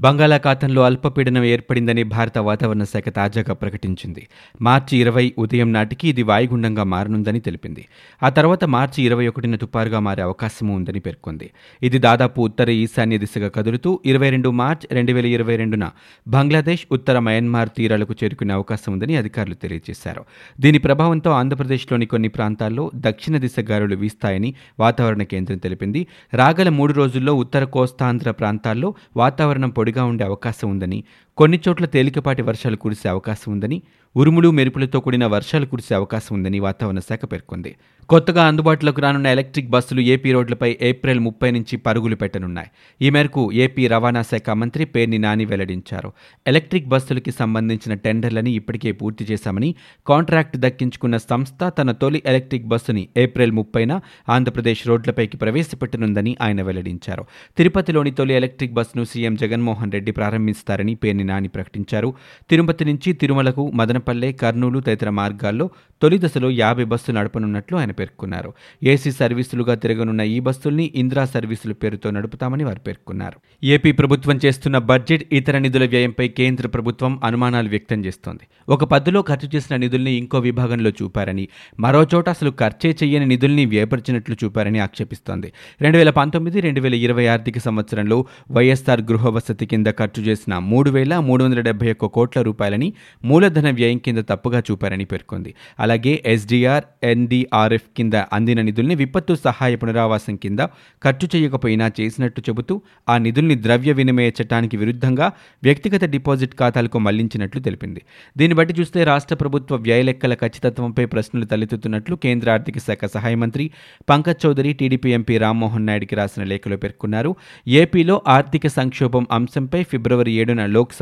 బంగాళాఖాతంలో అల్పపీడనం ఏర్పడిందని భారత వాతావరణ శాఖ తాజాగా ప్రకటించింది. మార్చి ఇరవై ఉదయం నాటికి ఇది వాయుగుండంగా మారనుందని తెలిపింది. ఆ తర్వాత మార్చి ఇరవై ఒకటిన తుపారుగా మారే అవకాశం ఉందని పేర్కొంది. ఇది దాదాపు ఉత్తర ఈశాన్య దిశగా కదులుతూ ఇరవై రెండు మార్చ్ రెండు వేల ఇరవై రెండున బంగ్లాదేశ్ ఉత్తర మయన్మార్ తీరాలకు చేరుకునే అవకాశం ఉందని అధికారులు తెలియజేశారు. దీని ప్రభావంతో ఆంధ్రప్రదేశ్లోని కొన్ని ప్రాంతాల్లో దక్షిణ దిశ గాలులు వీస్తాయని వాతావరణ కేంద్రం తెలిపింది. రాగల మూడు రోజుల్లో ఉత్తర కోస్తాంధ్ర ప్రాంతాల్లో వాతావరణం పొడి పొడిగా ఉండే అవకాశం ఉందని కొన్ని చోట్ల తేలికపాటి వర్షాలు కురిసే అవకాశం ఉందని ఉరుములు మెరుపులతో కూడిన వర్షాలు కురిసే అవకాశం ఉందని వాతావరణ శాఖ పేర్కొంది. కొత్తగా అందుబాటులోకి రానున్న ఎలక్ట్రిక్ బస్సులు ఏపీ రోడ్లపై ఏప్రిల్ ముప్పై నుంచి పరుగులు పెట్టనున్నాయి. ఈ మేరకు ఏపీ రవాణా శాఖ మంత్రి పేర్ని నాని వెల్లడించారు. ఎలక్ట్రిక్ బస్సులకి సంబంధించిన టెండర్లని ఇప్పటికే పూర్తి చేశామని కాంట్రాక్ట్ దక్కించుకున్న సంస్థ తన తొలి ఎలక్ట్రిక్ బస్సుని ఏప్రిల్ ముప్పైన ఆంధ్రప్రదేశ్ రోడ్లపైకి ప్రవేశపెట్టనుందని ఆయన వెల్లడించారు. తిరుపతిలోని తొలి ఎలక్ట్రిక్ బస్సును సీఎం జగన్మోహన్ రెడ్డి ప్రారంభిస్తారని పేర్ని నాని ప్రకటించారు. తిరుపతి నుంచి తిరుమలకు మదనపల్లె కర్నూలు తదితర మార్గాల్లో తొలి దశలో యాభై బస్సులు నడపనున్నట్లు ఆయన పేర్కొన్నారు. ఏసీ సర్వీసులుగా తిరగనున్న ఈ బస్సుల్ని ఇందిరా సర్వీసుల పేరుతో నడుపుతామని వారు పేర్కొన్నారు. ఏపీ ప్రభుత్వం చేస్తున్న బడ్జెట్ ఇతర నిధుల వ్యయంపై కేంద్ర ప్రభుత్వం అనుమానాలు వ్యక్తం చేస్తోంది. ఒక పద్దులో ఖర్చు చేసిన నిధుల్ని ఇంకో విభాగంలో చూపారని మరో చోట అసలు ఖర్చే చేయని నిధుల్ని వ్యయపరిచినట్లు చూపారని ఆక్షేపిస్తోంది. రెండు వేల పంతొమ్మిది రెండు వేల ఇరవై ఆర్థిక సంవత్సరంలో వైఎస్ఆర్ గృహ వసతి కింద ఖర్చు చేసిన మూడు వేల మూడు వందల డెబ్బై ఒక్క కోట్ల రూపాయలని మూలధన వ్యయం కింద తప్పుగా చూపారని పేర్కొంది. అలాగే ఎస్డీఆర్ ఎన్డీఆర్ఎఫ్ కింద అందిన నిధుల్ని విపత్తు సహాయ పునరావాసం కింద ఖర్చు చేయకపోయినా చేసినట్టు చెబుతూ ఆ నిధుల్ని ద్రవ్య వినిమయ చట్టానికి విరుద్ధంగా వ్యక్తిగత డిపాజిట్ ఖాతాలకు మళ్ళించినట్లు తెలిపింది. దీన్ని బట్టి చూస్తే రాష్ట్ర ప్రభుత్వ వ్యయ లెక్కల ఖచ్చితత్వంపై ప్రశ్నలు తలెత్తుతున్నట్లు కేంద్ర ఆర్థిక శాఖ సహాయ మంత్రి పంకజ్ చౌదరి టీడీపీ ఎంపీ రామ్మోహన్ నాయుడికి రాసిన లేఖలో పేర్కొన్నారు. ఏపీలో ఆర్థిక సంక్షోభం అంశంపై ఫిబ్రవరి ఏడున లోక్సభ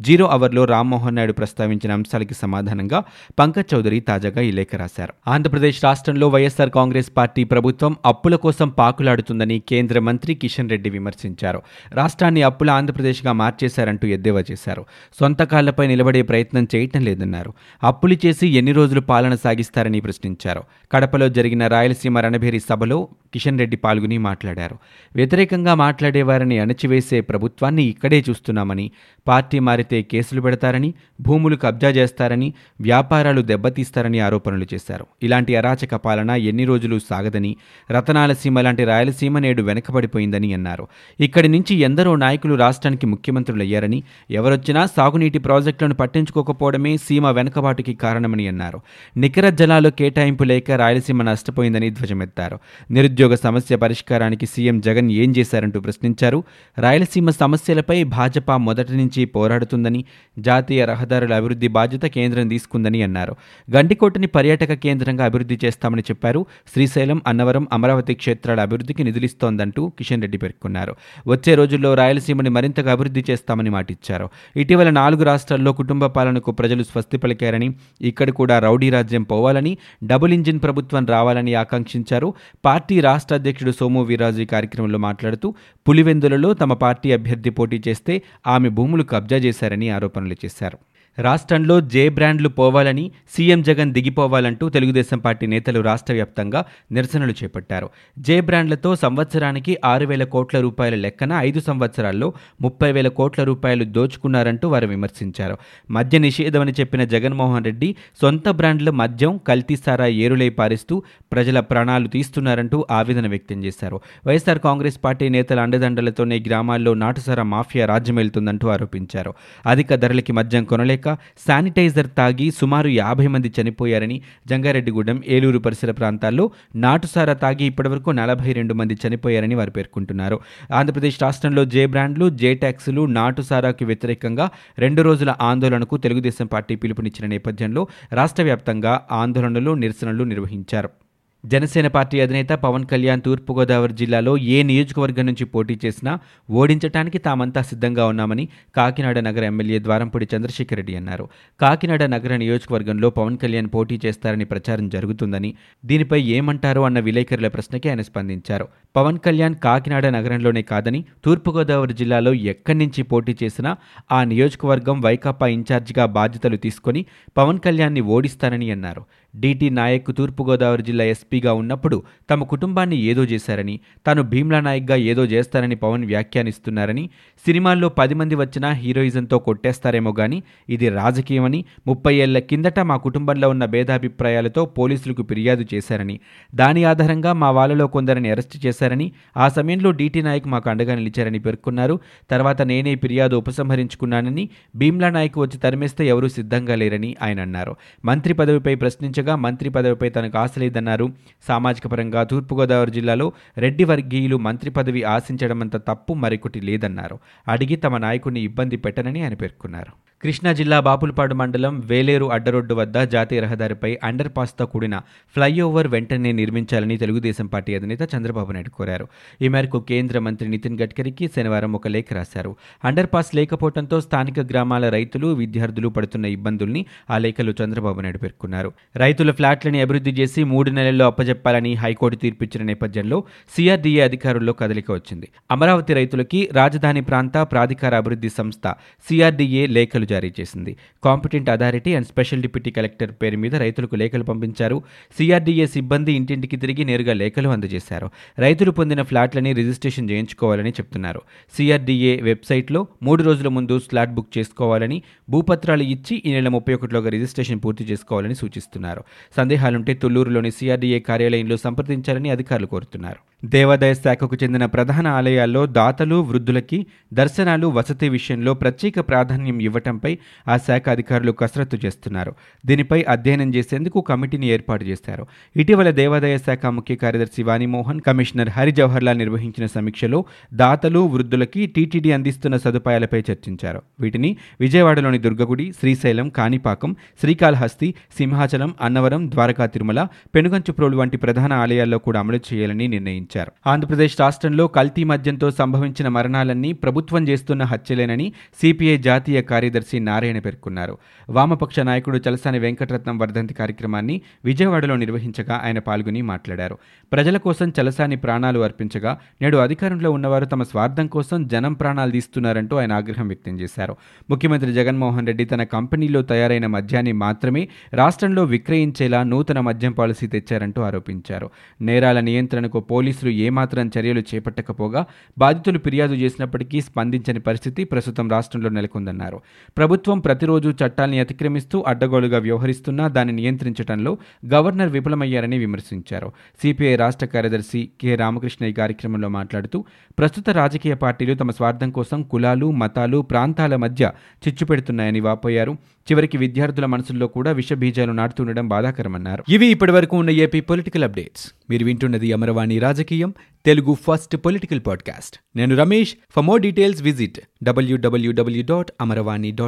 జీరో అవర్లో రామ్మోహన్ నాయుడు ప్రస్తావించిన అంశాలకి సమాధానంగా పంకజ్ చౌదరి తాజాగా ఈ లేఖ రాశారు. ఆంధ్రప్రదేశ్ రాష్ట్రంలో వైఎస్సార్ కాంగ్రెస్ పార్టీ ప్రభుత్వం అప్పుల కోసం పాకులాడుతుందని కేంద్ర మంత్రి కిషన్ రెడ్డి విమర్శించారు. రాష్ట్రాన్ని అప్పుల ఆంధ్రప్రదేశ్గా మార్చేశారంటూ ఎద్దేవా చేశారు. సొంత కాళ్ళపై నిలబడే ప్రయత్నం చేయటం లేదన్నారు. అప్పులు చేసి ఎన్ని రోజులు పాలన సాగిస్తారని ప్రశ్నించారు. కడపలో జరిగిన రాయలసీమ రణభేరి సభలో కిషన్ రెడ్డి పాల్గొని మాట్లాడారు. వ్యతిరేకంగా మాట్లాడేవారిని అణచివేసే ప్రభుత్వాన్ని ఇక్కడే చూస్తున్నామని పార్టీ మారితే కేసులు పెడతారని భూములు కబ్జా చేస్తారని వ్యాపారాలు దెబ్బతీస్తారని ఆరోపణలు చేశారు. ఇలాంటి అరాచక పాలన ఎన్ని రోజులు సాగదని రతనాలసీమ లాంటి రాయలసీమ నేడు వెనకబడిపోయిందని అన్నారు. ఇక్కడి నుంచి ఎందరో నాయకులు రాష్ట్రానికి ముఖ్యమంత్రులయ్యారని ఎవరొచ్చినా సాగునీటి ప్రాజెక్టులను పట్టించుకోకపోవడమే సీమ వెనకబాటుకి కారణమని అన్నారు. నికర జలాలు కేటాయింపు లేక రాయలసీమ నష్టపోయిందని ధ్వజమెత్తారు. నిరుద్యోగ సమస్య పరిష్కారానికి సీఎం జగన్ ఏం చేశారంటూ ప్రశ్నించారు. రాయలసీమ సమస్యలపై భాజపా మొదటి నుంచి పోరాడుతుందని జాతీయ రహదారుల అభివృద్ధి బాధ్యత కేంద్రం తీసుకుందని అన్నారు. గండికోటని పర్యాటక కేంద్రంగా అభివృద్ధి చేస్తామని చెప్పారు. శ్రీశైలం అన్నవరం అమరావతి క్షేత్రాల అభివృద్ధికి నిధులిస్తోందంటూ కిషన్ రెడ్డి పేర్కొన్నారు. వచ్చే రోజుల్లో రాయలసీమని మరింతగా అభివృద్ధి చేస్తామని మాటిచ్చారు. ఇటీవల నాలుగు రాష్ట్రాల్లో కుటుంబ పాలనకు ప్రజలు స్వస్తి పలికారని ఇక్కడ కూడా రౌడీ రాజ్యం పోవాలని డబుల్ ఇంజిన్ ప్రభుత్వం రావాలని ఆకాంక్షించారు. పార్టీ రాష్ట్ర అధ్యక్షుడు సోము వీరాజు ఈ కార్యక్రమంలో మాట్లాడుతూ పులివెందులలో తమ పార్టీ అభ్యర్థి పోటీ చేస్తే ఆమె భూములు కబ్జా చేశారని ఆరోపణలు చేశారు. రాష్ట్రంలో జే బ్రాండ్లు పోవాలని సీఎం జగన్ దిగిపోవాలంటూ తెలుగుదేశం పార్టీ నేతలు రాష్ట్ర వ్యాప్తంగా నిరసనలు చేపట్టారు. జే బ్రాండ్లతో సంవత్సరానికి ఆరు వేల కోట్ల రూపాయల లెక్కన ఐదు సంవత్సరాల్లో ముప్పై వేల కోట్ల రూపాయలు దోచుకున్నారంటూ వారు విమర్శించారు. మద్య నిషేధమని చెప్పిన జగన్మోహన్ రెడ్డి సొంత బ్రాండ్ల మద్యం కల్తీసారా ఏరులై పారిస్తూ ప్రజల ప్రాణాలు తీస్తున్నారంటూ ఆవేదన వ్యక్తం చేశారు. వైఎస్ఆర్ కాంగ్రెస్ పార్టీ నేతల అండదండలతోనే గ్రామాల్లో నాటుసారా మాఫియా రాజ్యమేలుతుందంటూ ఆరోపించారు. అధిక ధరలకి మద్యం కొనలేక శానిటైజర్ తాగి సుమారు యాభై మంది చనిపోయారని జంగారెడ్డిగూడెం ఏలూరు పరిసర ప్రాంతాల్లో నాటుసారా తాగి ఇప్పటివరకు నలభై రెండు మంది చనిపోయారని వారు పేర్కొంటున్నారు. ఆంధ్రప్రదేశ్ రాష్ట్రంలో జే బ్రాండ్లు జే ట్యాక్సులు నాటుసారాకు వ్యతిరేకంగా రెండు రోజుల ఆందోళనకు తెలుగుదేశం పార్టీ పిలుపునిచ్చిన నేపథ్యంలో రాష్ట్ర వ్యాప్తంగా ఆందోళనలు నిరసనలు నిర్వహించారు. జనసేన పార్టీ అధినేత పవన్ కళ్యాణ్ తూర్పుగోదావరి జిల్లాలో ఏ నియోజకవర్గం నుంచి పోటీ చేసినా ఓడించడానికి తామంతా సిద్ధంగా ఉన్నామని కాకినాడ నగర ఎమ్మెల్యే ద్వారంపూడి చంద్రశేఖర్ రెడ్డి అన్నారు. కాకినాడ నగర నియోజకవర్గంలో పవన్ కళ్యాణ్ పోటీ చేస్తారని ప్రచారం జరుగుతుందని దీనిపై ఏమంటారో అన్న విలేకరుల ప్రశ్నకి ఆయన స్పందించారు. పవన్ కళ్యాణ్ కాకినాడ నగరంలోనే కాదని తూర్పుగోదావరి జిల్లాలో ఎక్కడి నుంచి పోటీ చేసినా ఆ నియోజకవర్గం వైకాపా ఇన్ఛార్జిగా బాధ్యతలు తీసుకొని పవన్ కళ్యాణ్ని ఓడిస్తానని అన్నారు. డిటి నాయక్ తూర్పుగోదావరి జిల్లా ఎస్పీగా ఉన్నప్పుడు తమ కుటుంబాన్ని ఏదో చేశారని తాను భీమ్లా నాయక్గా ఏదో చేస్తారని పవన్ వ్యాఖ్యానిస్తున్నారని సినిమాల్లో పది మంది వచ్చినా హీరోయిజంతో కొట్టేస్తారేమో గాని ఇది రాజకీయమని ముప్పై ఏళ్ళ కిందట మా కుటుంబంలో ఉన్న భేదాభిప్రాయాలతో పోలీసులకు ఫిర్యాదు చేశారని దాని ఆధారంగా మా వాళ్ళలో కొందరిని అరెస్ట్ చేశారని ఆ సమయంలో డిటి నాయక్ మాకు అండగా నిలిచారని పేర్కొన్నారు. తర్వాత నేనే ఫిర్యాదు ఉపసంహరించుకున్నానని భీమ్లా నాయక్ వచ్చి తరిమేస్తే ఎవరూ సిద్ధంగా లేరని ఆయన అన్నారు. మంత్రి పదవిపై ప్రశ్నించగా మంత్రి పదవిపై తనకు ఆశ లేదన్నారు సామాజిక పరంగా తూర్పుగోదావరి జిల్లాలో రెడ్డి వర్గీయులు మంత్రి పదవి ఆశించడమంత తప్పు మరొకటి లేదన్నారు. అడిగి తమ నాయకుడిని ఇబ్బంది పెట్టనని ఆయన పేర్కొన్నారు. కృష్ణా జిల్లా బాపులపాడు మండలం వేలేరు అడ్డరోడ్డు వద్ద జాతీయ రహదారిపై అండర్ పాస్తో కూడిన ఫ్లైఓవర్ వెంటనే నిర్మించాలని తెలుగుదేశం పార్టీ అధినేత చంద్రబాబు నాయుడు కోరారు. ఈ మేరకు కేంద్ర మంత్రి నితిన్ గడ్కరీకి శనివారం ఒక లేఖ రాశారు. అండర్ పాస్ లేకపోవడంతో స్థానిక గ్రామాల రైతులు విద్యార్థులు పడుతున్న ఇబ్బందుల్ని ఆ లేఖలో చంద్రబాబు నాయుడు పేర్కొన్నారు. రైతుల ఫ్లాట్లని అభివృద్ధి చేసి మూడు నెలల్లో అప్పజెప్పాలని హైకోర్టు తీర్పిచ్చిన నేపథ్యంలో సిఆర్డీఏ అధికారుల్లో కదలిక వచ్చింది. అమరావతి రైతులకి రాజధాని ప్రాంత ప్రాధికార అభివృద్ధి సంస్థ సిఆర్డీఏ లేఖలు జారీ చేసింది. Competent authority and special deputy collector పేరు మీద రైతులకు లేఖలు పంపించారు. సిఆర్డీఏ సిబ్బంది ఇంటింటికి తిరిగి నేరుగా లేఖలు అందజేశారు. రైతులు పొందిన ఫ్లాట్లని రిజిస్ట్రేషన్ చేయించుకోవాలని చెప్తున్నారు. సిఆర్డీఏ వెబ్సైట్లో మూడు రోజుల ముందు స్లాట్ బుక్ చేసుకోవాలని భూపత్రాలు ఇచ్చి ఈ నెల ముప్పై ఒకటిలోగా రిజిస్ట్రేషన్ పూర్తి చేసుకోవాలని సూచిస్తున్నారు. సందేహాలుంటే తుళ్ళూరులోని సిఆర్డీఏ కార్యాలయంలో సంప్రదించాలని అధికారులు కోరుతున్నారు. దేవాదాయ శాఖకు చెందిన ప్రధాన ఆలయాల్లో దాతలు వృద్ధులకి దర్శనాలు వసతి విషయంలో ప్రత్యేక ప్రాధాన్యం ఇవ్వటం ఇవ్వటంపై ఆ శాఖ అధికారులు కసరత్తు చేస్తున్నారు. దీనిపై అధ్యయనం చేసేందుకు కమిటీని ఏర్పాటు చేశారు. ఇటీవల దేవాదాయ శాఖ ముఖ్య కార్యదర్శి వాణిమోహన్ కమిషనర్ హరి జవహర్లాల్ నిర్వహించిన సమీక్షలో దాతలు వృద్ధులకి టీటీడీ అందిస్తున్న సదుపాయాలపై చర్చించారు. వీటిని విజయవాడలోని దుర్గగుడి శ్రీశైలం కాణిపాకం శ్రీకాళహస్తి సింహాచలం అన్నవరం ద్వారకా తిరుమల పెనుగంచుప్రోలు వంటి ప్రధాన ఆలయాల్లో కూడా అమలు చేయాలని నిర్ణయించారు. ఆంధ్రప్రదేశ్ రాష్ట్రంలో కల్తీ మద్యంతో సంభవించిన మరణాలన్నీ ప్రభుత్వం చేస్తున్న హత్యలేనని సిపిఐ జాతీయ కార్యదర్శి నారాయణ పేర్కొన్నారు. వామపక్ష నాయకుడు చలసాని వెంకటరత్నం వర్ధంతి కార్యక్రమాన్ని విజయవాడలో నిర్వహించగా ఆయన పాల్గొని మాట్లాడారు. ప్రజల కోసం చలసాని ప్రాణాలు అర్పించగా నేడు అధికారంలో ఉన్నవారు తమ స్వార్థం కోసం జనం ప్రాణాలు తీస్తున్నారంటూ ఆయన ఆగ్రహం వ్యక్తం చేశారు. ముఖ్యమంత్రి జగన్మోహన్ రెడ్డి తన కంపెనీలో తయారైన మద్యాన్ని మాత్రమే రాష్ట్రంలో విక్రయించేలా నూతన మద్యం పాలసీ తెచ్చారంటూ ఆరోపించారు. నేరాల నియంత్రణకు పోలీసులు ఏమాత్రం చర్యలు చేపట్టకపోగా బాధితులు ఫిర్యాదు చేసినప్పటికీ స్పందించని పరిస్థితి ప్రస్తుతం రాష్ట్రంలో నెలకొందన్నారు. ప్రభుత్వం ప్రతిరోజు చట్టాల్ని అతిక్రమిస్తూ అడ్డగోలుగా వ్యవహరిస్తున్నా దాన్ని నియంత్రించడంలో గవర్నర్ విఫలమయ్యారని విమర్శించారు. సిపిఐ రాష్ట్ర కార్యదర్శి కె. రామకృష్ణ ఈ కార్యక్రమంలో మాట్లాడుతూ ప్రస్తుత రాజకీయ పార్టీలు తమ స్వార్థం కోసం కులాలు మతాలు ప్రాంతాల మధ్య చిచ్చు పెడుతున్నాయని వాపోయారు. చివరికి విద్యార్థుల మనసుల్లో కూడా విషబీజాలు నాటుతుండడం బాధాకరమన్నారు. ఇవి ఇప్పటివరకు ఉన్న ఏపీ పొలిటికల్ అప్డేట్స్. మీరు వింటున్నది అమరవాణి రాజకీయం తెలుగు ఫస్ట్ పొలిటికల్ పాడ్కాస్ట్. నేను Ramesh. For more details visit W W W dot Amaravani dot